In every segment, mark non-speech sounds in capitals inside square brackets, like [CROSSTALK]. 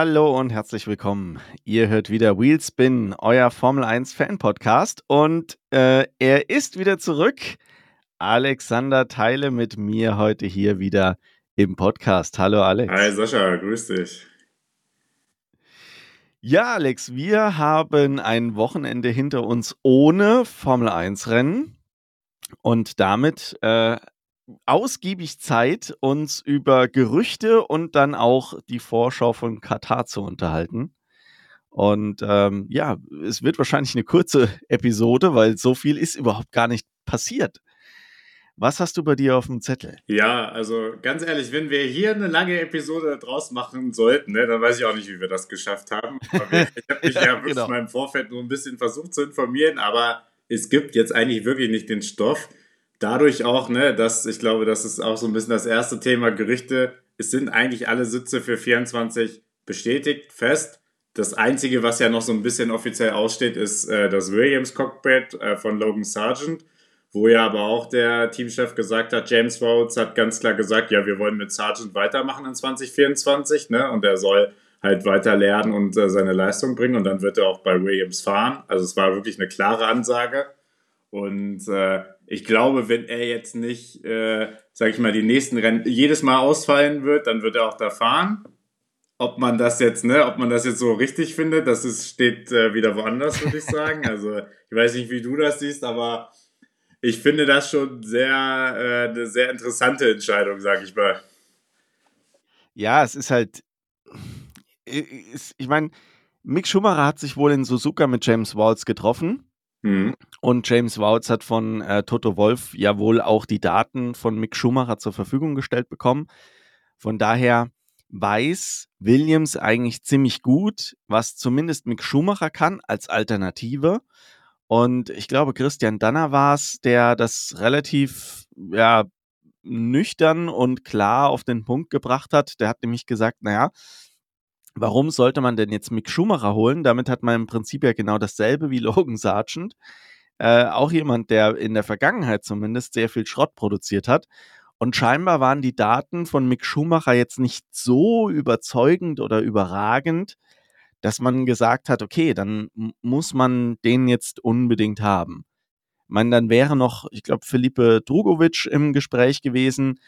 Hallo und herzlich willkommen. Ihr hört wieder Wheelspin, euer Formel 1 Fan Podcast und äh, er ist wieder zurück. Alexander Teile mit mir heute hier wieder im Podcast. Hallo Alex. Hi Sascha, grüß dich. Ja, Alex, wir haben ein Wochenende hinter uns ohne Formel 1 Rennen und damit äh, ausgiebig Zeit, uns über Gerüchte und dann auch die Vorschau von Katar zu unterhalten. Und ähm, ja, es wird wahrscheinlich eine kurze [LAUGHS] Episode, weil so viel ist überhaupt gar nicht passiert. Was hast du bei dir auf dem Zettel? Ja, also ganz ehrlich, wenn wir hier eine lange Episode draus machen sollten, ne, dann weiß ich auch nicht, wie wir das geschafft haben. Wir, ich habe mich [LAUGHS] ja, ja wirklich genau. mal im Vorfeld nur ein bisschen versucht zu informieren, aber es gibt jetzt eigentlich wirklich nicht den Stoff dadurch auch, ne, dass ich glaube, das ist auch so ein bisschen das erste Thema Gerüchte. Es sind eigentlich alle Sitze für 24 bestätigt, fest. Das Einzige, was ja noch so ein bisschen offiziell aussteht, ist äh, das Williams Cockpit äh, von Logan Sargent, wo ja aber auch der Teamchef gesagt hat, James Rhodes hat ganz klar gesagt, ja, wir wollen mit Sargent weitermachen in 2024, ne, und er soll halt weiter lernen und äh, seine Leistung bringen und dann wird er auch bei Williams fahren. Also es war wirklich eine klare Ansage. Und äh, ich glaube, wenn er jetzt nicht, äh, sag ich mal, die nächsten Rennen jedes Mal ausfallen wird, dann wird er auch da fahren. Ob man das jetzt, ne, ob man das jetzt so richtig findet, das ist, steht äh, wieder woanders, würde ich sagen. [LAUGHS] Also ich weiß nicht, wie du das siehst, aber ich finde das schon sehr äh, eine sehr interessante Entscheidung, sag ich mal. Ja, es ist halt, ich meine, Mick Schumacher hat sich wohl in Suzuka mit James Walls getroffen Mhm. Und James Wouts hat von äh, Toto Wolf ja wohl auch die Daten von Mick Schumacher zur Verfügung gestellt bekommen. Von daher weiß Williams eigentlich ziemlich gut, was zumindest Mick Schumacher kann als Alternative. Und ich glaube, Christian Danner war es, der das relativ ja, nüchtern und klar auf den Punkt gebracht hat. Der hat nämlich gesagt, naja, Warum sollte man denn jetzt Mick Schumacher holen? Damit hat man im Prinzip ja genau dasselbe wie [LAUGHS] Logan Sargent. Äh, auch jemand, der in der Vergangenheit zumindest sehr viel Schrott produziert hat. Und scheinbar waren die Daten von Mick Schumacher jetzt nicht so überzeugend oder überragend, dass man gesagt hat, okay, dann muss man den jetzt unbedingt haben. Ich meine, dann wäre noch, ich glaube, Felipe Drugovic im Gespräch gewesen.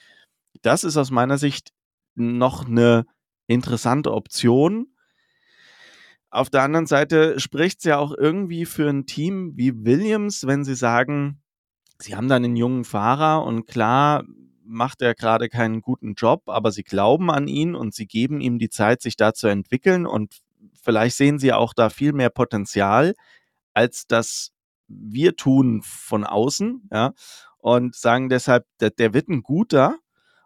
Das ist aus meiner Sicht noch eine interessante Option. Auf der anderen Seite spricht es ja auch irgendwie für ein Team wie Williams, wenn sie sagen, sie haben dann einen jungen Fahrer und klar macht er gerade keinen guten Job, aber sie glauben an ihn und sie geben ihm die Zeit, sich da zu entwickeln und vielleicht sehen sie auch da viel mehr Potenzial, als das wir tun von außen, ja, und sagen deshalb, der, der wird ein guter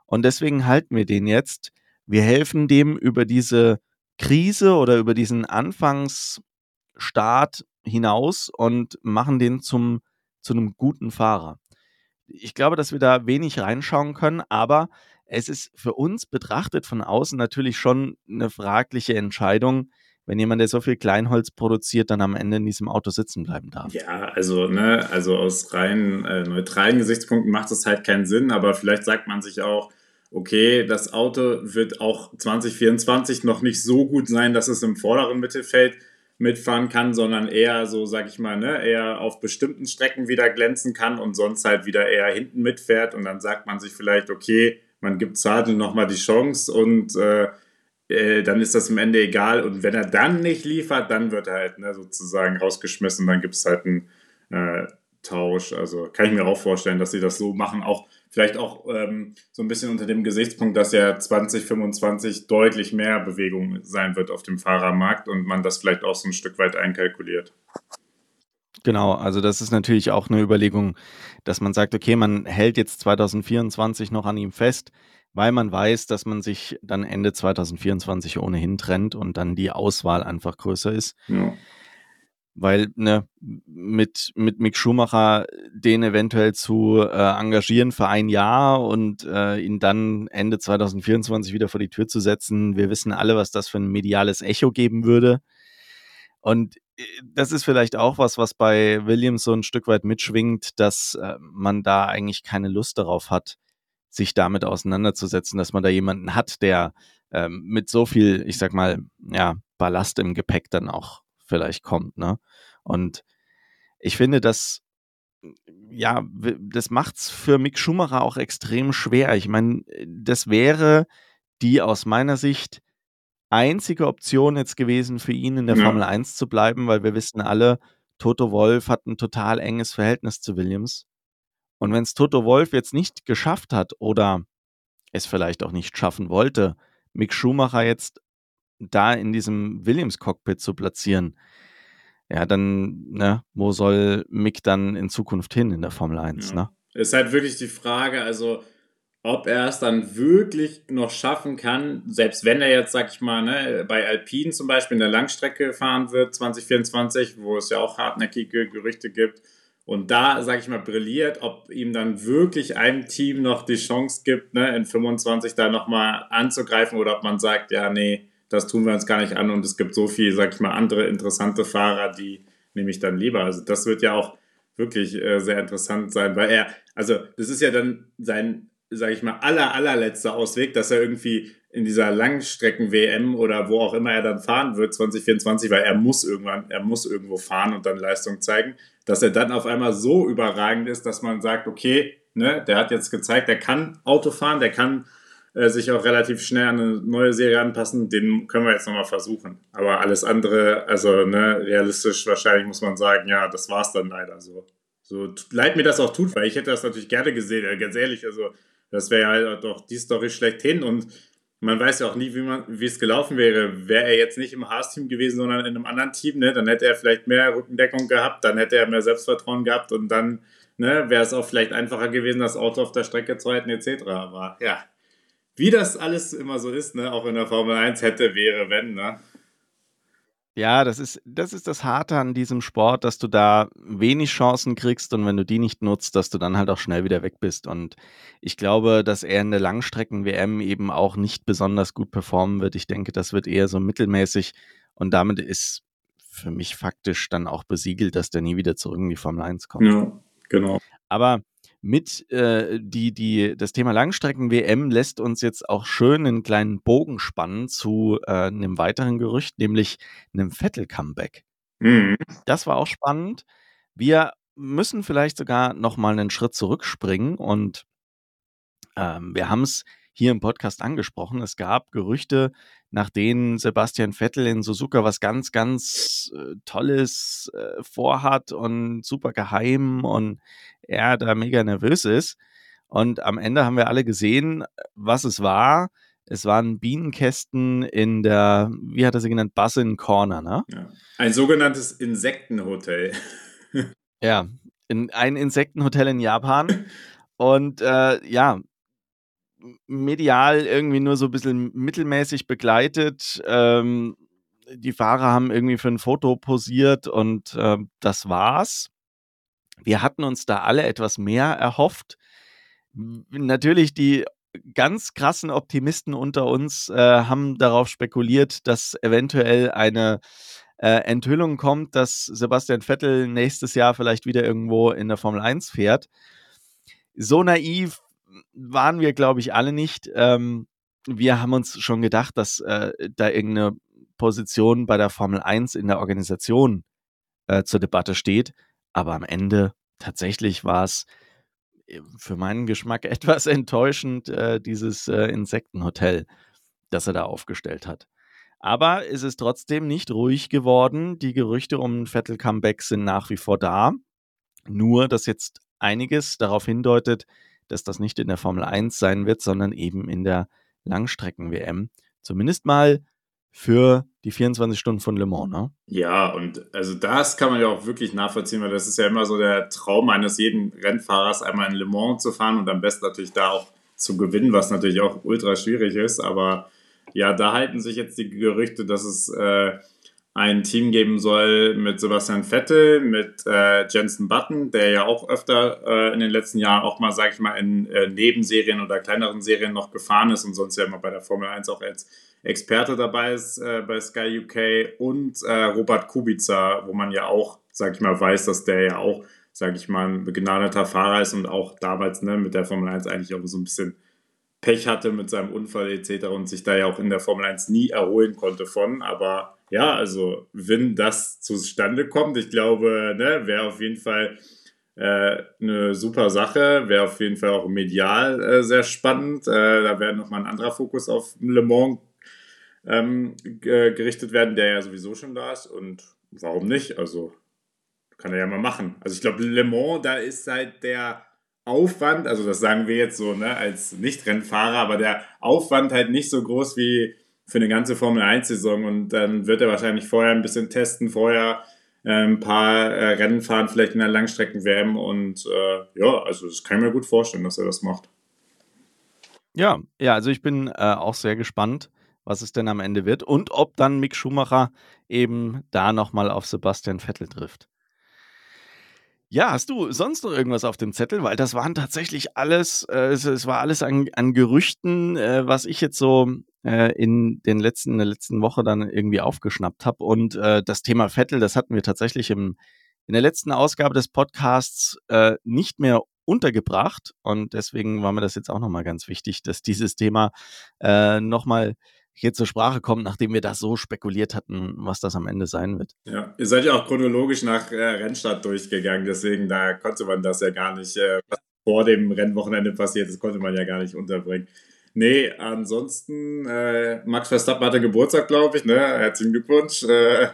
und deswegen halten wir den jetzt. Wir helfen dem über diese Krise oder über diesen Anfangsstart hinaus und machen den zum, zu einem guten Fahrer. Ich glaube, dass wir da wenig reinschauen können, aber es ist für uns betrachtet von außen natürlich schon eine fragliche Entscheidung, wenn jemand, der so viel Kleinholz produziert, dann am Ende in diesem Auto sitzen bleiben darf. Ja, also, ne, also aus rein äh, neutralen Gesichtspunkten macht es halt keinen Sinn, aber vielleicht sagt man sich auch, okay, das Auto wird auch 2024 noch nicht so gut sein, dass es im vorderen Mittelfeld mitfahren kann, sondern eher so, sag ich mal, ne, eher auf bestimmten Strecken wieder glänzen kann und sonst halt wieder eher hinten mitfährt. Und dann sagt man sich vielleicht, okay, man gibt Sargent nochmal die Chance und äh, äh, dann ist das am Ende egal. Und wenn er dann nicht liefert, dann wird er halt ne, sozusagen rausgeschmissen, dann gibt es halt einen äh, Tausch, also kann ich mir auch vorstellen, dass sie das so machen, auch Vielleicht auch ähm, so ein bisschen unter dem Gesichtspunkt, dass ja 2025 deutlich mehr Bewegung sein wird auf dem Fahrermarkt und man das vielleicht auch so ein Stück weit einkalkuliert. Genau, also das ist natürlich auch eine Überlegung, dass man sagt, okay, man hält jetzt 2024 noch an ihm fest, weil man weiß, dass man sich dann Ende 2024 ohnehin trennt und dann die Auswahl einfach größer ist. Ja weil ne, mit, mit Mick Schumacher den eventuell zu äh, engagieren für ein Jahr und äh, ihn dann Ende 2024 wieder vor die Tür zu setzen, wir wissen alle, was das für ein mediales Echo geben würde. Und äh, das ist vielleicht auch was, was bei Williams so ein Stück weit mitschwingt, dass äh, man da eigentlich keine Lust darauf hat, sich damit auseinanderzusetzen, dass man da jemanden hat, der ähm, mit so viel, ich sag mal, ja, Ballast im Gepäck dann auch vielleicht kommt. Ne? Und ich finde, dass ja, das macht es für Mick Schumacher auch extrem schwer. Ich meine, das wäre die aus meiner Sicht einzige Option jetzt gewesen für ihn in der ja. Formel 1 zu bleiben, weil wir wissen alle, Toto Wolf hat ein total enges Verhältnis zu Williams. Und wenn es Toto Wolf jetzt nicht geschafft hat oder es vielleicht auch nicht schaffen wollte, Mick Schumacher jetzt da in diesem Williams-Cockpit zu platzieren, ja, dann, ne, wo soll Mick dann in Zukunft hin in der Formel 1, ja. ne? Ist halt wirklich die Frage, also ob er es dann wirklich noch schaffen kann, selbst wenn er jetzt, sag ich mal, ne, bei Alpine zum Beispiel in der Langstrecke fahren wird, 2024, wo es ja auch hartnäckige Gerüchte gibt, und da, sag ich mal, brilliert, ob ihm dann wirklich einem Team noch die Chance gibt, ne, in 25 da nochmal anzugreifen oder ob man sagt, ja, nee, das tun wir uns gar nicht an und es gibt so viel, sag ich mal, andere interessante Fahrer, die nehme ich dann lieber. Also das wird ja auch wirklich äh, sehr interessant sein, weil er, also das ist ja dann sein, sag ich mal, aller, allerletzter Ausweg, dass er irgendwie in dieser Langstrecken-WM oder wo auch immer er dann fahren wird, 2024, weil er muss irgendwann, er muss irgendwo fahren und dann Leistung zeigen, dass er dann auf einmal so überragend ist, dass man sagt, okay, ne, der hat jetzt gezeigt, der kann Auto fahren, der kann äh, sich auch relativ schnell an eine neue Serie anpassen, den können wir jetzt nochmal versuchen. Aber alles andere, also ne, realistisch wahrscheinlich muss man sagen, ja, das war's dann leider so. So leid mir das auch tut, weil ich hätte das natürlich gerne gesehen, äh, ganz ehrlich, also das wäre ja halt doch die Story schlechthin und man weiß ja auch nie, wie, wie es gelaufen wäre. Wäre er jetzt nicht im Haas-Team gewesen, sondern in einem anderen Team, ne, dann hätte er vielleicht mehr Rückendeckung gehabt, dann hätte er mehr Selbstvertrauen gehabt und dann ne, wäre es auch vielleicht einfacher gewesen, das Auto auf der Strecke zu halten, etc. Aber ja, wie das alles immer so ist, ne? auch in der Formel 1 hätte, wäre, wenn. Ne? Ja, das ist, das ist das Harte an diesem Sport, dass du da wenig Chancen kriegst und wenn du die nicht nutzt, dass du dann halt auch schnell wieder weg bist. Und ich glaube, dass er in der Langstrecken-WM eben auch nicht besonders gut performen wird. Ich denke, das wird eher so mittelmäßig und damit ist für mich faktisch dann auch besiegelt, dass der nie wieder zurück in die Formel 1 kommt. Ja, genau. Aber mit äh, die, die, das Thema Langstrecken-WM lässt uns jetzt auch schön einen kleinen Bogen spannen zu äh, einem weiteren Gerücht, nämlich einem Vettel-Comeback. Mhm. Das war auch spannend. Wir müssen vielleicht sogar noch mal einen Schritt zurückspringen und ähm, wir haben es hier im Podcast angesprochen. Es gab Gerüchte, nach denen Sebastian Vettel in Suzuka was ganz, ganz äh, Tolles äh, vorhat und super geheim und er da mega nervös ist. Und am Ende haben wir alle gesehen, was es war. Es waren Bienenkästen in der, wie hat er sie genannt, Buzzin Corner, ne? Ja. Ein sogenanntes Insektenhotel. [LAUGHS] ja, in, ein Insektenhotel in Japan. Und äh, ja, medial irgendwie nur so ein bisschen mittelmäßig begleitet. Ähm, die Fahrer haben irgendwie für ein Foto posiert und äh, das war's. Wir hatten uns da alle etwas mehr erhofft. Natürlich die ganz krassen Optimisten unter uns äh, haben darauf spekuliert, dass eventuell eine äh, Enthüllung kommt, dass Sebastian Vettel nächstes Jahr vielleicht wieder irgendwo in der Formel 1 fährt. So naiv waren wir, glaube ich, alle nicht. Ähm, wir haben uns schon gedacht, dass äh, da irgendeine Position bei der Formel 1 in der Organisation äh, zur Debatte steht. Aber am Ende tatsächlich war es äh, für meinen Geschmack [LAUGHS] etwas enttäuschend, äh, dieses äh, Insektenhotel, das er da aufgestellt hat. Aber es ist trotzdem nicht ruhig geworden. Die Gerüchte um ein Vettel-Comeback sind nach wie vor da. Nur, dass jetzt einiges darauf hindeutet, dass das nicht in der Formel 1 sein wird, sondern eben in der Langstrecken-WM. Zumindest mal für die 24 Stunden von Le Mans, ne? Ja, und also das kann man ja auch wirklich nachvollziehen, weil das ist ja immer so der Traum eines jeden Rennfahrers, einmal in Le Mans zu fahren und am besten natürlich da auch zu gewinnen, was natürlich auch ultra schwierig ist. Aber ja, da halten sich jetzt die Gerüchte, dass es äh, ein Team geben soll mit Sebastian Vettel, mit äh, Jensen Button, der ja auch öfter äh, in den letzten Jahren auch mal, sag ich mal, in äh, Nebenserien oder kleineren Serien noch gefahren ist und sonst ja immer bei der Formel 1 auch als Experte dabei ist äh, bei Sky UK und äh, Robert Kubica, wo man ja auch, sag ich mal, weiß, dass der ja auch sage ich mal, ein begnadeter Fahrer ist und auch damals ne, mit der Formel 1 eigentlich auch so ein bisschen Pech hatte mit seinem Unfall etc. und sich da ja auch in der Formel 1 nie erholen konnte von. Aber ja, also wenn das zustande kommt, ich glaube, ne, wäre auf jeden Fall äh, eine super Sache, wäre auf jeden Fall auch medial äh, sehr spannend. Äh, da wäre nochmal ein anderer Fokus auf Le Mans ähm, gerichtet werden, der ja sowieso schon da ist. Und warum nicht? Also kann er ja mal machen. Also ich glaube, Le Mans, da ist halt der Aufwand, also das sagen wir jetzt so, ne, als Nicht-Rennfahrer, aber der Aufwand halt nicht so groß wie für eine ganze Formel 1-Saison und dann wird er wahrscheinlich vorher ein bisschen testen, vorher ein paar äh, Rennen fahren, vielleicht in der Langstrecken-WM und äh, ja, also das kann ich mir gut vorstellen, dass er das macht. Ja, ja, also ich bin äh, auch sehr gespannt, was es denn am Ende wird und ob dann Mick Schumacher eben da nochmal auf Sebastian Vettel trifft. Ja, hast du sonst noch irgendwas auf dem Zettel? Weil das waren tatsächlich alles, äh, es, es, war alles an, an Gerüchten, äh, was ich jetzt so äh, in den letzten, in der letzten Woche dann irgendwie aufgeschnappt habe. Und äh, das Thema Vettel, das hatten wir tatsächlich im, in der letzten Ausgabe des Podcasts äh, nicht mehr untergebracht. Und deswegen war mir das jetzt auch nochmal ganz wichtig, dass dieses Thema äh, nochmal hier zur Sprache kommt, nachdem wir das so spekuliert hatten, was das am Ende sein wird. Ja, ihr seid ja auch chronologisch nach äh, Rennstart durchgegangen, deswegen da konnte man das ja gar nicht, äh, was vor dem Rennwochenende passiert ist, konnte man ja gar nicht unterbringen. Nee, ansonsten, äh, Max Verstappen hatte Geburtstag, glaube ich, ne? Herzlichen Glückwunsch. Äh,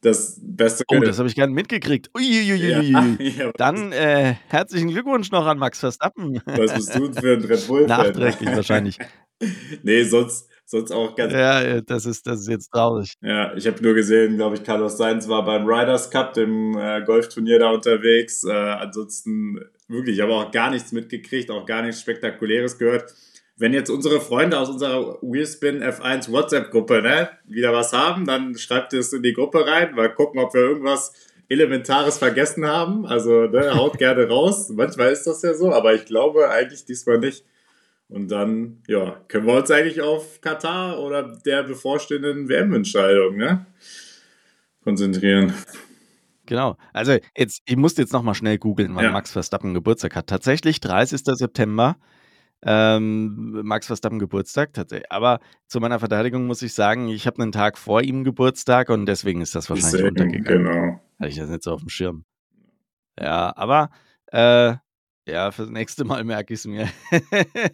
das beste. Oh, das habe ich gerne mitgekriegt. Uiuiui. [LAUGHS] Ja, ja, Dann äh, herzlichen Glückwunsch noch an Max Verstappen. Was bist du für ein Red Bull? Nachträglich wahrscheinlich. [LAUGHS] nee, sonst sonst auch ganz. Ja, das ist, das ist jetzt traurig. Ja, ich habe nur gesehen, glaube ich, Carlos Sainz war beim Riders Cup, dem äh, Golfturnier da unterwegs. Äh, ansonsten wirklich, ich habe auch gar nichts mitgekriegt, auch gar nichts Spektakuläres gehört. Wenn jetzt unsere Freunde aus unserer Wheelspin F1 WhatsApp-Gruppe ne, wieder was haben, dann schreibt es in die Gruppe rein, mal gucken, ob wir irgendwas Elementares vergessen haben. Also ne, haut gerne raus. Manchmal ist das ja so, aber ich glaube eigentlich diesmal nicht. Und dann, ja, können wir uns eigentlich auf Katar oder der bevorstehenden WM-Entscheidung ne, konzentrieren. Genau. Also jetzt, ich musste jetzt nochmal schnell googeln, wann ja. Max Verstappen Geburtstag hat. Tatsächlich 30. September. Ähm, Max Verstappen Geburtstag, aber zu meiner Verteidigung muss ich sagen, ich habe einen Tag vor ihm Geburtstag und deswegen ist das wahrscheinlich deswegen, untergegangen. Genau. Hatte ich das nicht so auf dem Schirm. Ja, aber äh, ja, fürs nächste Mal merke ich es mir. [LAUGHS]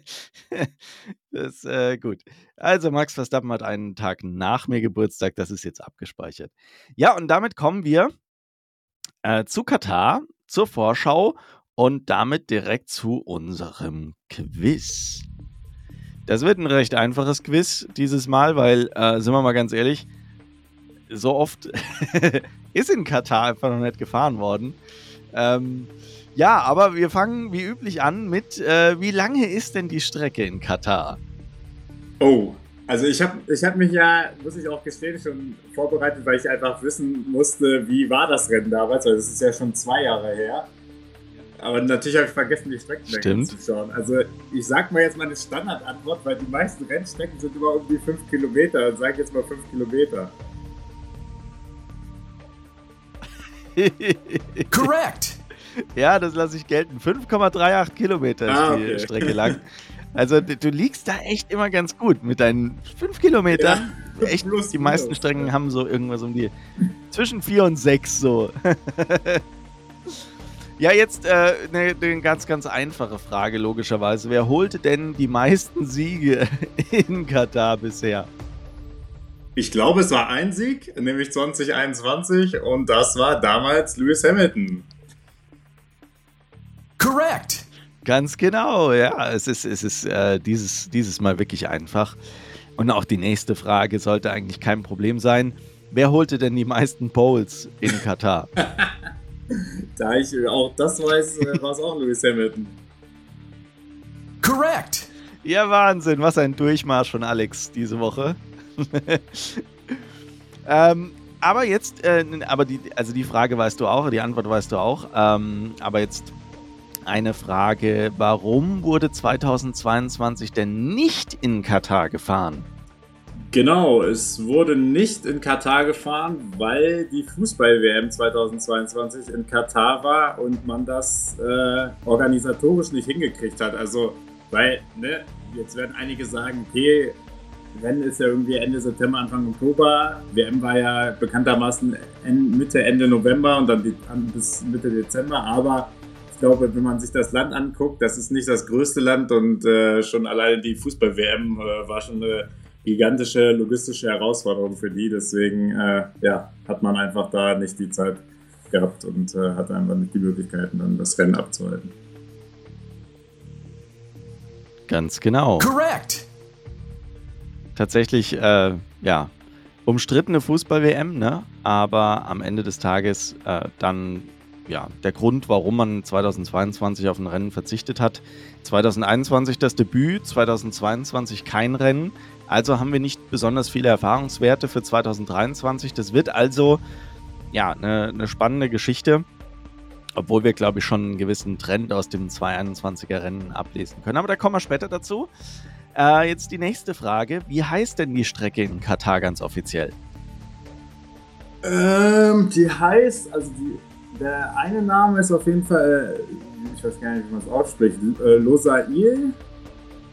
das ist äh, gut. Also, Max Verstappen hat einen Tag nach mir Geburtstag. Das ist jetzt abgespeichert. Ja, und damit kommen wir äh, zu Katar, zur Vorschau und damit direkt zu unserem Quiz. Das wird ein recht einfaches Quiz dieses Mal, weil, äh, sind wir mal ganz ehrlich, so oft [LAUGHS] ist in Katar einfach noch nicht gefahren worden. Ähm, ja, aber wir fangen wie üblich an mit, äh, wie lange ist denn die Strecke in Katar? Oh, also ich habe ich hab mich ja, muss ich auch gestehen, schon vorbereitet, weil ich einfach wissen musste, wie war das Rennen damals, weil das ist ja schon zwei Jahre her. Aber natürlich habe ich vergessen, die Streckenlänge zu schauen. Also ich sag mal jetzt meine Standardantwort, weil die meisten Rennstrecken sind immer um die 5 Kilometer und sage jetzt mal 5 Kilometer. Correct! [LAUGHS] Ja, das lasse ich gelten. 5,38 Kilometer ist ah, okay. die Strecke [LAUGHS] lang. Also du liegst da echt immer ganz gut mit deinen 5 Kilometern. Ja, echt, plus, die meisten plus, Strecken ja. haben so irgendwas um die zwischen 4 und 6 so. [LAUGHS] ja, jetzt äh, eine, eine ganz, ganz einfache Frage logischerweise. Wer holte denn die meisten Siege in Katar bisher? Ich glaube, es war ein Sieg, nämlich 2021 und das war damals Lewis Hamilton. Correct. Ganz genau, ja. Es ist, es ist äh, dieses, dieses Mal wirklich einfach. Und auch die nächste Frage sollte eigentlich kein Problem sein. Wer holte denn die meisten Poles in Katar? [LAUGHS] da ich auch das weiß, äh, war es auch Lewis Hamilton. Correct. Ja, Wahnsinn. Was ein Durchmarsch von Alex diese Woche. [LAUGHS] ähm, aber jetzt, äh, aber die, also die Frage weißt du auch, die Antwort weißt du auch. Ähm, aber jetzt eine Frage. Warum wurde 2022 denn nicht in Katar gefahren? Genau, es wurde nicht in Katar gefahren, weil die Fußball-WM 2022 in Katar war und man das äh, organisatorisch nicht hingekriegt hat. Also, weil, ne, jetzt werden einige sagen, okay, Rennen ist ja irgendwie Ende September, Anfang Oktober. WM war ja bekanntermaßen Mitte, Ende November und dann bis Mitte Dezember. Aber ich glaube, wenn man sich das Land anguckt, das ist nicht das größte Land und äh, schon alleine die Fußball-WM äh, war schon eine gigantische logistische Herausforderung für die. Deswegen äh, ja, hat man einfach da nicht die Zeit gehabt und äh, hat einfach nicht die Möglichkeiten, dann das Rennen abzuhalten. Ganz genau. Correct. Tatsächlich, äh, ja, umstrittene Fußball-WM, ne? aber am Ende des Tages äh, dann ja, der Grund, warum man 2022 auf ein Rennen verzichtet hat. 2021 das Debüt, 2022 kein Rennen. Also haben wir nicht besonders viele Erfahrungswerte für 2023. Das wird also ja eine, eine spannende Geschichte, obwohl wir, glaube ich, schon einen gewissen Trend aus dem 221er Rennen ablesen können. Aber da kommen wir später dazu. Äh, jetzt die nächste Frage. Wie heißt denn die Strecke in Katar ganz offiziell? Ähm, die heißt, also die, der eine Name ist auf jeden Fall, äh, ich weiß gar nicht, wie man es ausspricht, äh, Losail.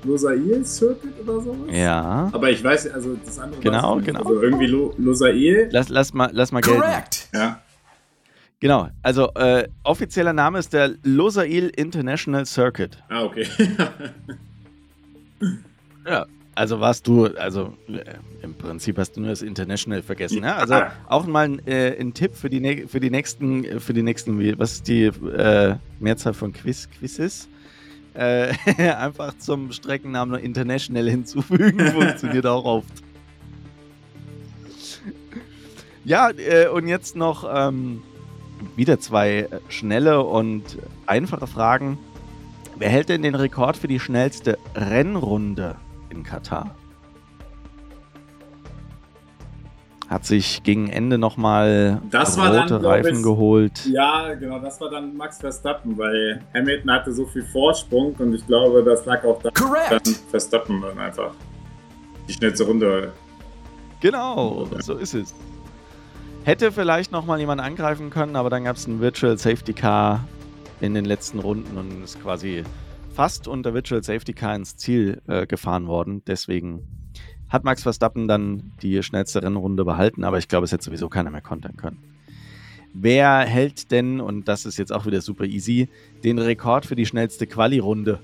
Losail Circuit oder sowas? Ja. Aber ich weiß, also das andere Genau, genau. Also irgendwie Lo Losail. Lass, lass mal, lass mal gelten. Correct. Ja. Genau, also äh, offizieller Name ist der Losail International Circuit. Ah, okay. ja, [LAUGHS] also warst du, also äh, im Prinzip hast du nur das International vergessen. Ne? Also auch mal ein, äh, ein Tipp für die, für die nächsten, für die nächsten, was ist die äh, Mehrzahl von Quiz, Quizzes? Äh, [LAUGHS] einfach zum Streckennamen International hinzufügen, [LAUGHS] funktioniert auch oft. Ja, äh, und jetzt noch ähm, wieder zwei schnelle und einfache Fragen. Wer hält denn den Rekord für die schnellste Rennrunde in Katar. Hat sich gegen Ende nochmal rote dann, Reifen ich, geholt. Ja, genau, das war dann Max Verstappen, weil Hamilton hatte so viel Vorsprung und ich glaube, das lag auch daran, dann Verstappen dann einfach die schnellste Runde. Genau, so ist es. Hätte vielleicht nochmal jemand angreifen können, aber dann gab es ein Virtual Safety Car in den letzten Runden und ist quasi fast unter Virtual Safety Car ins Ziel äh, gefahren worden. Deswegen hat Max Verstappen dann die schnellste Rennrunde behalten, aber ich glaube, es hätte sowieso keiner mehr kontern können. Wer hält denn, und das ist jetzt auch wieder super easy, den Rekord für die schnellste Quali-Runde?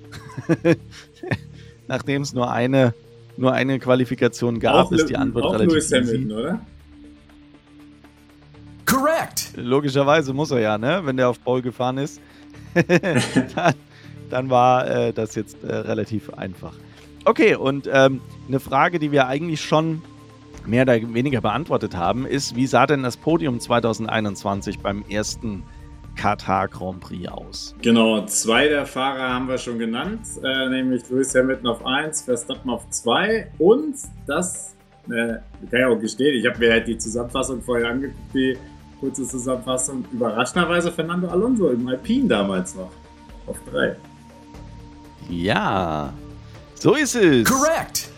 [LAUGHS] Nachdem es nur eine, nur eine Qualifikation gab, auch ist die Antwort auch relativ Lewis easy. Hamilton, oder? Correct! Logischerweise muss er ja, ne? Wenn der auf Pole gefahren ist. [LAUGHS] [LAUGHS] dann, dann war äh, das jetzt äh, relativ einfach. Okay, und ähm, eine Frage, die wir eigentlich schon mehr oder weniger beantwortet haben, ist, wie sah denn das Podium 2021 beim ersten Katar Grand Prix aus? Genau, zwei der Fahrer haben wir schon genannt, äh, nämlich Lewis Hamilton auf 1, Verstappen auf 2 und das, äh, kann ich auch gestehen, ich habe mir halt die Zusammenfassung vorher angeguckt, die kurze Zusammenfassung, überraschenderweise Fernando Alonso im Alpine damals noch auf 3. Ja, so ist es. Correct.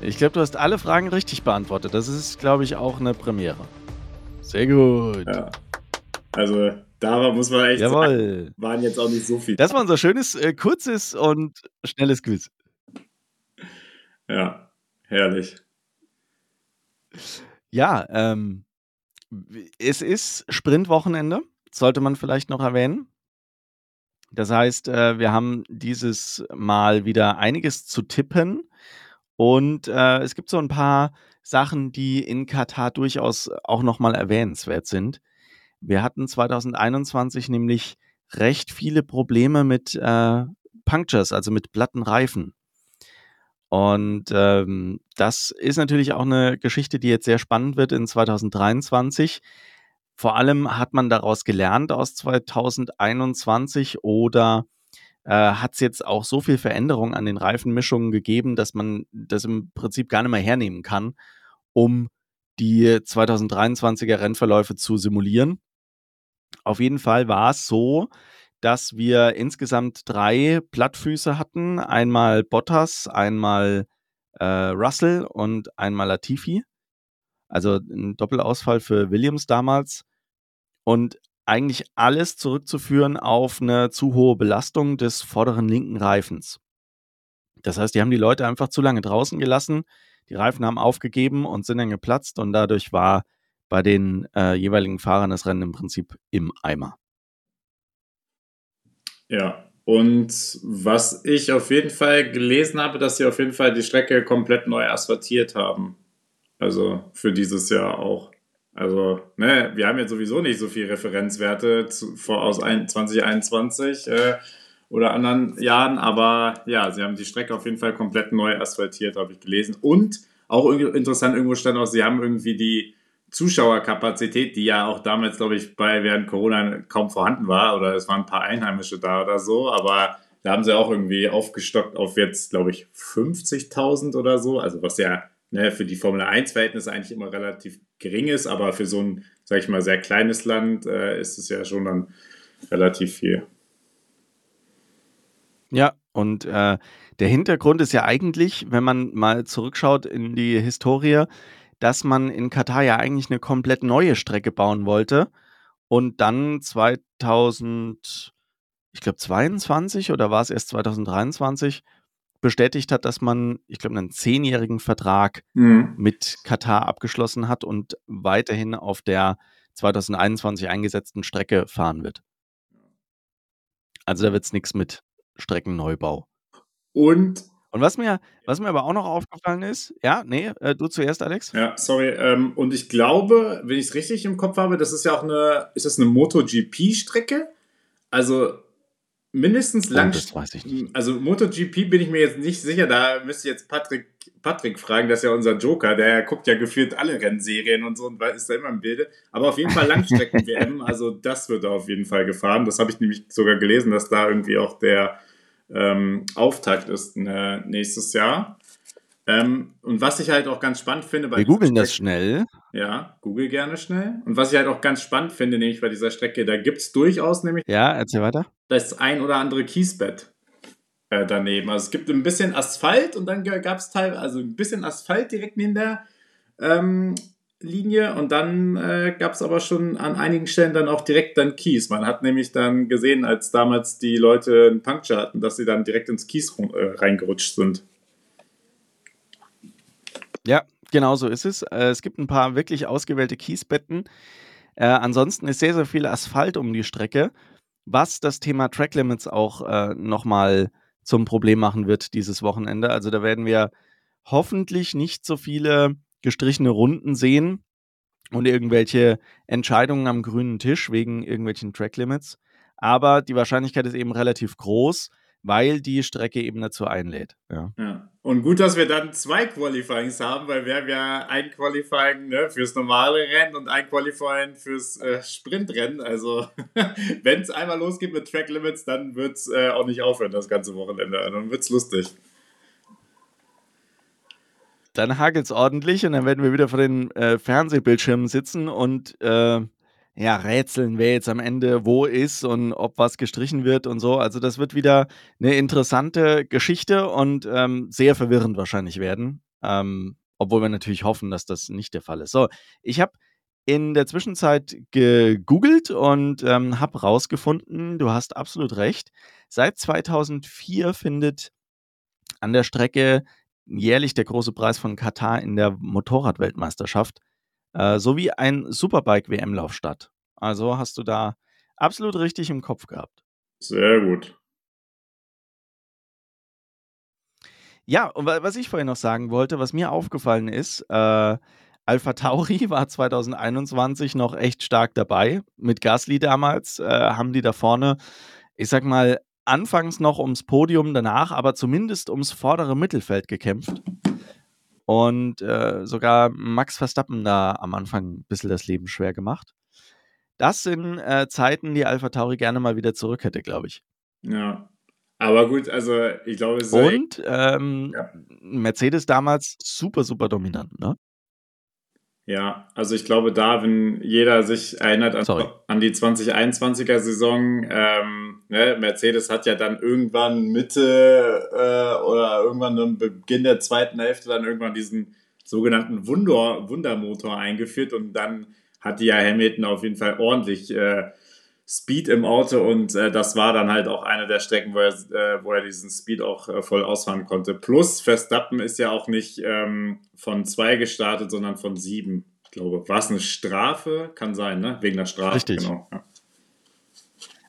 Ich glaube, du hast alle Fragen richtig beantwortet. Das ist, glaube ich, auch eine Premiere. Sehr gut. Ja. Also, da muss man echt Jawohl. sagen, waren jetzt auch nicht so viele. Das war unser schönes, äh, kurzes und schnelles Quiz. Ja, herrlich. Ja, ähm, es ist Sprintwochenende, sollte man vielleicht noch erwähnen. Das heißt, äh, wir haben dieses Mal wieder einiges zu tippen und äh, es gibt so ein paar Sachen, die in Katar durchaus auch nochmal erwähnenswert sind. Wir hatten 2021 nämlich recht viele Probleme mit äh, Punctures, also mit platten Reifen. Und ähm, das ist natürlich auch eine Geschichte, die jetzt sehr spannend wird in 2023. Vor allem hat man daraus gelernt aus 2021 oder äh, hat es jetzt auch so viel Veränderung an den Reifenmischungen gegeben, dass man das im Prinzip gar nicht mehr hernehmen kann, um die 2023er Rennverläufe zu simulieren. Auf jeden Fall war es so, dass wir insgesamt drei Plattfüße hatten. Einmal Bottas, einmal äh, Russell und einmal Latifi. Also ein Doppelausfall für Williams damals. Und eigentlich alles zurückzuführen auf eine zu hohe Belastung des vorderen linken Reifens. Das heißt, die haben die Leute einfach zu lange draußen gelassen, die Reifen haben aufgegeben und sind dann geplatzt und dadurch war bei den äh, jeweiligen Fahrern das Rennen im Prinzip im Eimer. Ja, und was ich auf jeden Fall gelesen habe, dass sie auf jeden Fall die Strecke komplett neu asphaltiert haben. Also für dieses Jahr auch. Also, ne, wir haben jetzt sowieso nicht so viele Referenzwerte zu, vor, aus ein, 2021 äh, oder anderen Jahren, aber ja, sie haben die Strecke auf jeden Fall komplett neu asphaltiert, habe ich gelesen. Und auch interessant, irgendwo stand auch, sie haben irgendwie die Zuschauerkapazität, die ja auch damals, glaube ich, bei während Corona kaum vorhanden war, oder es waren ein paar Einheimische da oder so, aber da haben sie auch irgendwie aufgestockt auf jetzt, glaube ich, 50.000 oder so, also was ja ne, für die Formel 1-Verhältnisse eigentlich immer relativ gering ist, aber für so ein, sag ich mal, sehr kleines Land äh, ist es ja schon dann relativ viel. Ja, und äh, der Hintergrund ist ja eigentlich, wenn man mal zurückschaut in die Historie, dass man in Katar ja eigentlich eine komplett neue Strecke bauen wollte und dann 2000, ich glaube 22 oder war es erst 2023, bestätigt hat, dass man, ich glaube, einen zehnjährigen Vertrag mhm. mit Katar abgeschlossen hat und weiterhin auf der 2021 eingesetzten Strecke fahren wird. Also da wird es nichts mit Streckenneubau. Und und was mir, was mir aber auch noch aufgefallen ist, ja, nee, äh, du zuerst, Alex. Ja, sorry. Ähm, und ich glaube, wenn ich es richtig im Kopf habe, das ist ja auch eine, ist das eine MotoGP-Strecke? Also mindestens lang. Das weiß ich nicht. Also MotoGP bin ich mir jetzt nicht sicher. Da müsste ich jetzt Patrick, Patrick fragen, das ist ja unser Joker. Der guckt ja gefühlt alle Rennserien und so und ist da immer im Bilde. Aber auf jeden Fall Langstrecken-WM. [LAUGHS] also das wird auf jeden Fall gefahren. Das habe ich nämlich sogar gelesen, dass da irgendwie auch der ähm, Auftakt ist äh, nächstes Jahr. Ähm, und was ich halt auch ganz spannend finde bei. Wir googeln das schnell. Ja, google gerne schnell. Und was ich halt auch ganz spannend finde, nämlich bei dieser Strecke, da gibt es durchaus nämlich. Ja, erzähl weiter. Das ein oder andere Kiesbett äh, daneben. Also es gibt ein bisschen Asphalt und dann gab es teilweise, also ein bisschen Asphalt direkt neben der ähm, Linie und dann äh, gab es aber schon an einigen Stellen dann auch direkt dann Kies. Man hat nämlich dann gesehen, als damals die Leute einen Puncture hatten, dass sie dann direkt ins Kies äh, reingerutscht sind. Ja, genau so ist es. Äh, es gibt ein paar wirklich ausgewählte Kiesbetten. Äh, ansonsten ist sehr, sehr viel Asphalt um die Strecke, was das Thema Track Limits auch äh, nochmal zum Problem machen wird dieses Wochenende. Also da werden wir hoffentlich nicht so viele gestrichene Runden sehen und irgendwelche Entscheidungen am grünen Tisch wegen irgendwelchen Track Limits. Aber die Wahrscheinlichkeit ist eben relativ groß, weil die Strecke eben dazu einlädt. Ja. ja. Und gut, dass wir dann zwei Qualifyings haben, weil wir haben ja ein Qualifying ne, fürs normale Rennen und ein Qualifying fürs äh, Sprintrennen. Also [LAUGHS] wenn es einmal losgeht mit Track Limits, dann wird es äh, auch nicht aufhören das ganze Wochenende. Dann wird es lustig. Dann hagelt es ordentlich und dann werden wir wieder vor den äh, Fernsehbildschirmen sitzen und äh, ja, rätseln, wer jetzt am Ende wo ist und ob was gestrichen wird und so. Also das wird wieder eine interessante Geschichte und ähm, sehr verwirrend wahrscheinlich werden. Ähm, obwohl wir natürlich hoffen, dass das nicht der Fall ist. So, ich habe in der Zwischenzeit gegoogelt und ähm, habe rausgefunden, du hast absolut recht. Seit 2004 findet an der Strecke jährlich der große Preis von Katar in der Motorradweltmeisterschaft äh, sowie ein Superbike-WM-Lauf statt. Also hast du da absolut richtig im Kopf gehabt. Sehr gut. Ja, und was ich vorhin noch sagen wollte, was mir aufgefallen ist, äh, Alpha Tauri [LAUGHS] war 2021 noch echt stark dabei. Mit Gasly damals äh, haben die da vorne, ich sag mal, anfangs noch ums Podium, danach aber zumindest ums vordere Mittelfeld gekämpft. Und äh, sogar Max Verstappen da am Anfang ein bisschen das Leben schwer gemacht. Das sind äh, Zeiten, die Alpha Tauri gerne mal wieder zurück hätte, glaube ich. Ja. Aber gut, also ich glaube, es ist. Und ähm, ja. Mercedes damals super, super dominant, ne? Ja, also ich glaube, da, wenn jeder sich erinnert an, an die 2021er Saison, ähm, ne, Mercedes hat ja dann irgendwann Mitte äh, oder irgendwann am Beginn der zweiten Hälfte dann irgendwann diesen sogenannten Wunder, Wundermotor eingeführt und dann hatte ja Hamilton auf jeden Fall ordentlich äh, Speed im Auto und äh, das war dann halt auch eine der Strecken, wo er, äh, wo er diesen Speed auch äh, voll ausfahren konnte. Plus Verstappen ist ja auch nicht ähm, von zwei gestartet, sondern von sieben. Ich glaube, war es eine Strafe? Kann sein, ne? Wegen der Strafe. Richtig. Genau. Ja.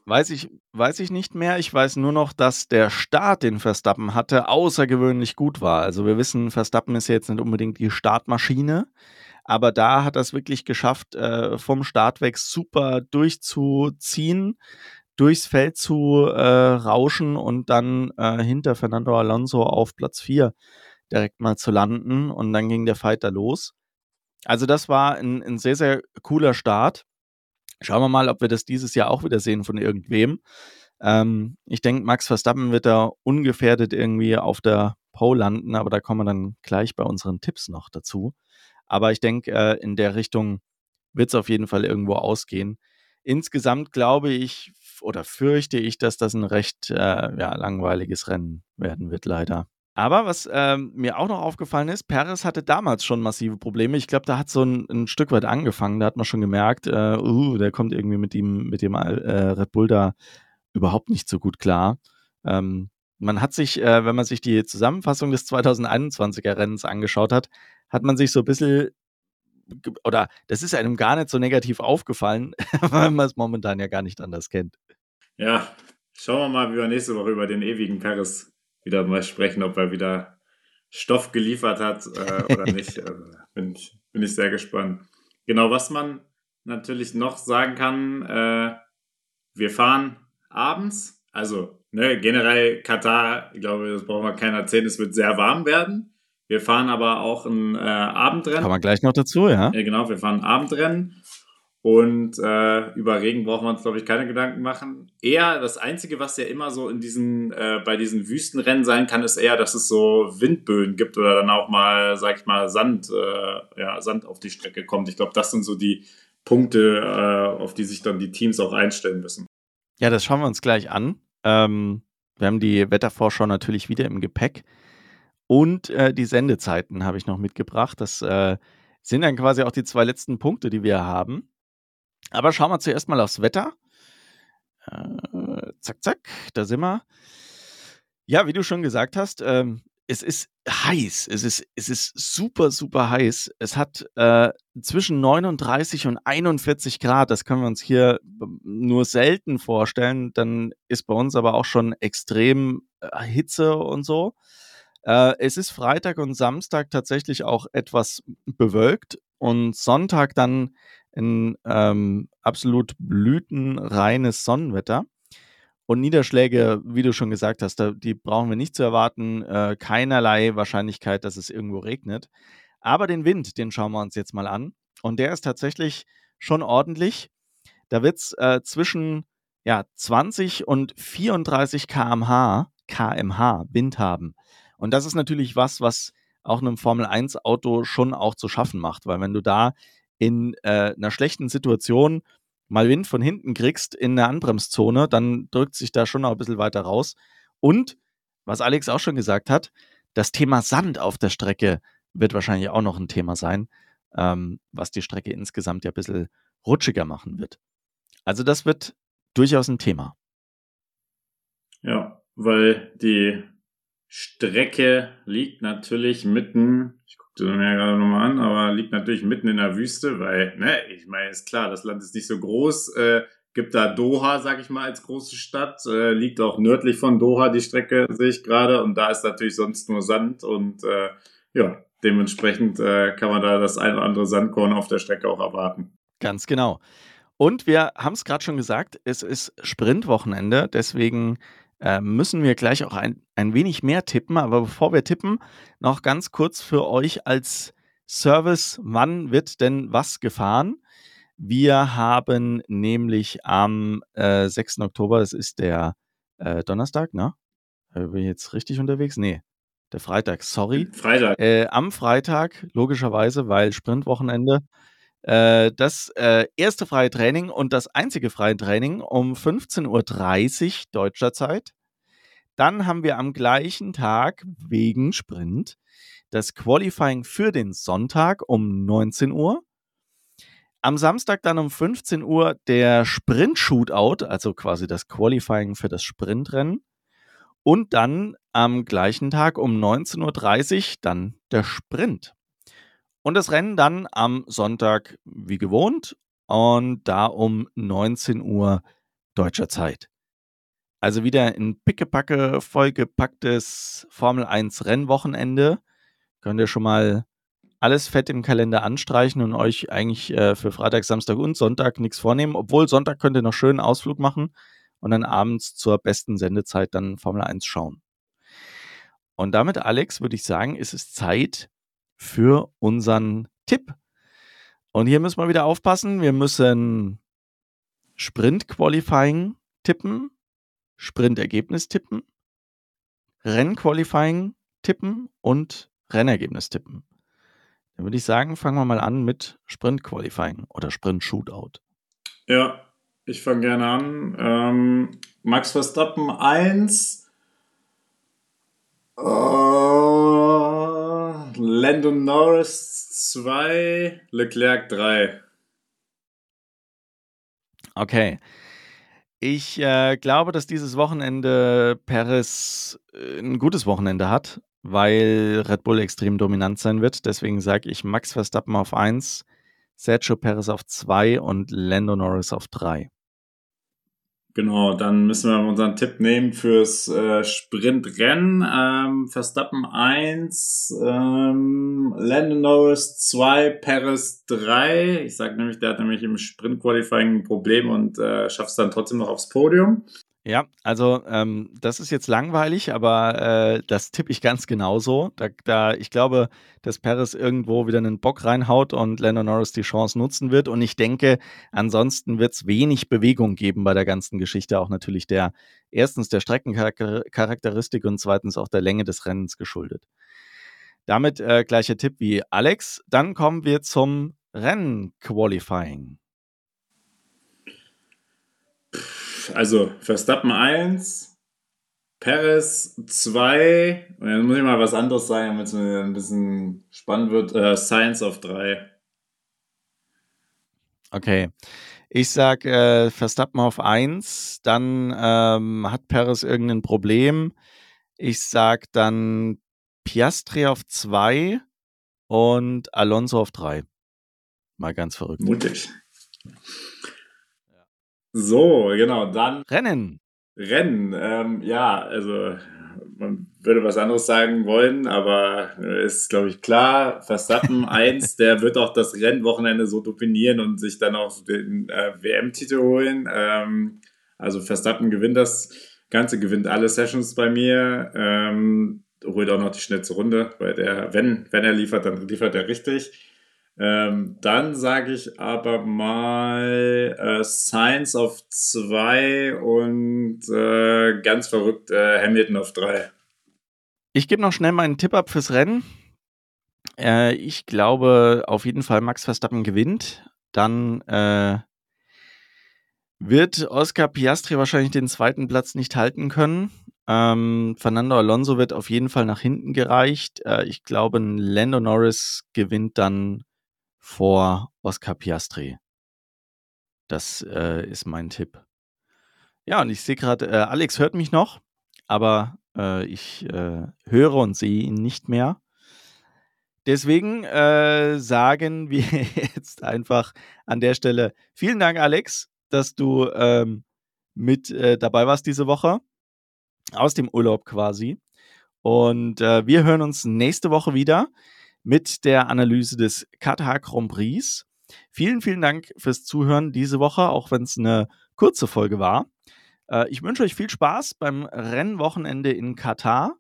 Weiß ich, weiß ich nicht mehr. Ich weiß nur noch, dass der Start, den Verstappen hatte, außergewöhnlich gut war. Also wir wissen, Verstappen ist ja jetzt nicht unbedingt die Startmaschine. Aber da hat er es wirklich geschafft, äh, vom Start weg super durchzuziehen, durchs Feld zu äh, rauschen und dann äh, hinter Fernando Alonso auf Platz 4 direkt mal zu landen. Und dann ging der Fight da los. Also das war ein, ein sehr, sehr cooler Start. Schauen wir mal, ob wir das dieses Jahr auch wieder sehen von irgendwem. Ähm, ich denke, Max Verstappen wird da ungefährdet irgendwie auf der Pole landen, aber da kommen wir dann gleich bei unseren Tipps noch dazu. Aber ich denke, äh, in der Richtung wird es auf jeden Fall irgendwo ausgehen. Insgesamt glaube ich oder fürchte ich, dass das ein recht äh, ja, langweiliges Rennen werden wird, leider. Aber was ähm, mir auch noch aufgefallen ist, Perez hatte damals schon massive Probleme. Ich glaube, da hat so ein, ein, Stück weit angefangen. Da hat man schon gemerkt, äh, uh, der kommt irgendwie mit ihm, mit dem äh, Red Bull da überhaupt nicht so gut klar. Ähm, man hat sich, äh, wenn man sich die Zusammenfassung des 2021er Rennens angeschaut hat, hat man sich so ein bisschen, oder das ist einem gar nicht so negativ aufgefallen, [LAUGHS] weil man es momentan ja gar nicht anders kennt. Ja, schauen wir mal, wie wir nächste Woche über den ewigen Paris wieder mal sprechen, ob er wieder Stoff geliefert hat äh, oder [LAUGHS] nicht. Also, bin, ich, bin ich sehr gespannt. Genau, was man natürlich noch sagen kann, äh, wir fahren abends, also ne, generell Katar, ich glaube, das brauchen wir keiner erzählen, es wird sehr warm werden. Wir fahren aber auch ein äh, Abendrennen. Kann man gleich noch dazu, ja? Ja, genau, wir fahren ein Abendrennen. Und äh, über Regen brauchen wir uns, glaube ich, keine Gedanken machen. Eher das Einzige, was ja immer so in diesen, äh, bei diesen Wüstenrennen sein kann, ist eher, dass es so Windböen gibt oder dann auch mal, sag ich mal, Sand, äh, ja, Sand auf die Strecke kommt. Ich glaube, das sind so die Punkte, äh, auf die sich dann die Teams auch einstellen müssen. Ja, das schauen wir uns gleich an. Ähm, wir haben die Wettervorschau natürlich wieder im Gepäck. Und äh, die Sendezeiten habe ich noch mitgebracht. Das äh, sind dann quasi auch die zwei letzten Punkte, die wir haben. Aber schauen wir zuerst mal aufs Wetter. Äh, zack, zack, da sind wir. Ja, wie du schon gesagt hast, ähm, es ist heiß. Es ist, es ist super, super heiß. Es hat äh, zwischen 39 und 41 Grad. Das können wir uns hier nur selten vorstellen. Dann ist bei uns aber auch schon extrem äh, Hitze und so. Äh, es ist Freitag und Samstag tatsächlich auch etwas bewölkt und Sonntag dann ein ähm, absolut blütenreines Sonnenwetter. Und Niederschläge, wie du schon gesagt hast, da, die brauchen wir nicht zu erwarten. Äh, keinerlei Wahrscheinlichkeit, dass es irgendwo regnet. Aber den Wind, den schauen wir uns jetzt mal an. Und der ist tatsächlich schon ordentlich. Da wird es äh, zwischen ja, 20 und 34 kmh, kmh Wind haben. Und das ist natürlich was, was auch einem Formel-1-Auto schon auch zu schaffen macht, weil wenn du da in äh, einer schlechten Situation mal Wind von hinten kriegst in der Anbremszone, dann drückt sich da schon noch ein bisschen weiter raus. Und was Alex auch schon gesagt hat, das Thema Sand auf der Strecke wird wahrscheinlich auch noch ein Thema sein, ähm, was die Strecke insgesamt ja ein bisschen rutschiger machen wird. Also das wird durchaus ein Thema. Ja, weil die Strecke liegt natürlich mitten, ich gucke mir ja gerade nochmal an, aber liegt natürlich mitten in der Wüste, weil, ne, ich meine, ist klar, das Land ist nicht so groß, äh, gibt da Doha, sag ich mal, als große Stadt, äh, liegt auch nördlich von Doha die Strecke, sehe ich gerade, und da ist natürlich sonst nur Sand und äh, ja, dementsprechend äh, kann man da das ein oder andere Sandkorn auf der Strecke auch erwarten. Ganz genau. Und wir haben es gerade schon gesagt, es ist Sprintwochenende, deswegen äh, müssen wir gleich auch ein, ein wenig mehr tippen. Aber bevor wir tippen, noch ganz kurz für euch als Service, wann wird denn was gefahren? Wir haben nämlich am äh, 6. Oktober, das ist der äh, Donnerstag, ne? Bin ich jetzt richtig unterwegs? Nee. Der Freitag, sorry. Freitag. Äh, am Freitag, logischerweise, weil Sprintwochenende. Äh, das äh, erste freie Training und das einzige freie Training um 15.30 Uhr deutscher Zeit. Dann haben wir am gleichen Tag wegen Sprint das Qualifying für den Sonntag um 19 Uhr. Am Samstag dann um 15 Uhr der Sprint-Shootout, also quasi das Qualifying für das Sprintrennen. Und dann am gleichen Tag um 19.30 Uhr dann der Sprint. Und das Rennen dann am Sonntag wie gewohnt und da um 19 Uhr deutscher Zeit. Also wieder ein pickepacke vollgepacktes Formel 1 Rennwochenende. Könnt ihr schon mal alles fett im Kalender anstreichen und euch eigentlich äh, für Freitag, Samstag und Sonntag nichts vornehmen. Obwohl Sonntag könnt ihr noch schön einen Ausflug machen und dann abends zur besten Sendezeit dann Formel 1 schauen. Und damit, Alex, würde ich sagen, ist es Zeit für unseren Tipp. Und hier müssen wir wieder aufpassen. Wir müssen Sprint-Qualifying tippen, Sprint-Ergebnis tippen, Renn-Qualifying tippen und Rennergebnis tippen. Dann würde ich sagen, fangen wir mal an mit Sprint Qualifying oder Sprint Shootout. Ja, ich fange gerne an. Ähm, Max Verstappen 1. Uh, äh, Landon Norris 2. Leclerc 3. Okay. Ich äh, glaube, dass dieses Wochenende Perez äh, ein gutes Wochenende hat weil Red Bull extrem dominant sein wird. Deswegen sage ich Max Verstappen auf 1, Sergio Perez auf 2 und Lando Norris auf 3. Genau, dann müssen wir unseren Tipp nehmen fürs äh, Sprintrennen. Ähm, Verstappen 1, ähm, Lando Norris 2, Perez 3. Ich sage nämlich, der hat nämlich im Sprint-Qualifying ein Problem und äh, schafft es dann trotzdem noch aufs Podium. Ja, also ähm, das ist jetzt langweilig, aber äh, das tippe ich ganz genauso. Da, da, ich glaube, dass Paris irgendwo wieder einen Bock reinhaut und Lando Norris die Chance nutzen wird. Und ich denke, ansonsten wird es wenig Bewegung geben bei der ganzen Geschichte. Auch natürlich der erstens der Streckencharakteristik und zweitens auch der Länge des Rennens geschuldet. Damit äh, gleicher Tipp wie Alex. Dann kommen wir zum Rennen-Qualifying also Verstappen 1, Perez 2, und dann muss ich mal was anderes sagen, damit es mir ein bisschen spannend wird. Äh, Science auf 3. Okay. Ich sag äh, Verstappen auf 1, dann ähm, hat Perez irgendein Problem. Ich sag dann Piastri auf 2 und Alonso auf 3. Mal ganz verrückt. Mutig. So, genau, dann. Rennen. Rennen, ähm, ja, also man würde was anderes sagen wollen, aber ist, glaube ich, klar. Verstappen [LAUGHS] 1, der wird auch das Rennwochenende so dominieren und sich dann auch den äh, WM-Titel holen. Ähm, also Verstappen gewinnt das Ganze, gewinnt alle Sessions bei mir, ähm, holt auch noch die schnellste Runde, weil der, wenn, wenn er liefert, dann liefert er richtig. Ähm, dann sage ich aber mal äh, Science auf 2 und äh, ganz verrückt äh, Hamilton auf 3. Ich gebe noch schnell meinen Tipp ab fürs Rennen. Äh, ich glaube auf jeden Fall, Max Verstappen gewinnt. Dann äh, wird Oscar Piastri wahrscheinlich den zweiten Platz nicht halten können. Ähm, Fernando Alonso wird auf jeden Fall nach hinten gereicht. Äh, ich glaube, Lando Norris gewinnt dann vor Oscar Piastri. Das äh, ist mein Tipp. Ja, und ich sehe gerade, äh, Alex hört mich noch, aber äh, ich äh, höre und sehe ihn nicht mehr. Deswegen äh, sagen [LAUGHS] wir jetzt einfach an der Stelle vielen Dank, Alex, dass du ähm, mit äh, dabei warst diese Woche. Aus dem Urlaub quasi. Und wir hören uns nächste Woche wieder mit der Analyse des Katar Grand Prix. Vielen, vielen Dank fürs Zuhören diese Woche, auch wenn es eine kurze Folge war. Äh, ich wünsche euch viel Spaß beim Rennwochenende in Katar.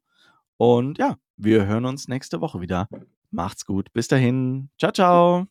Und ja, wir hören uns nächste Woche wieder. Macht's gut. Bis dahin. Ciao, ciao.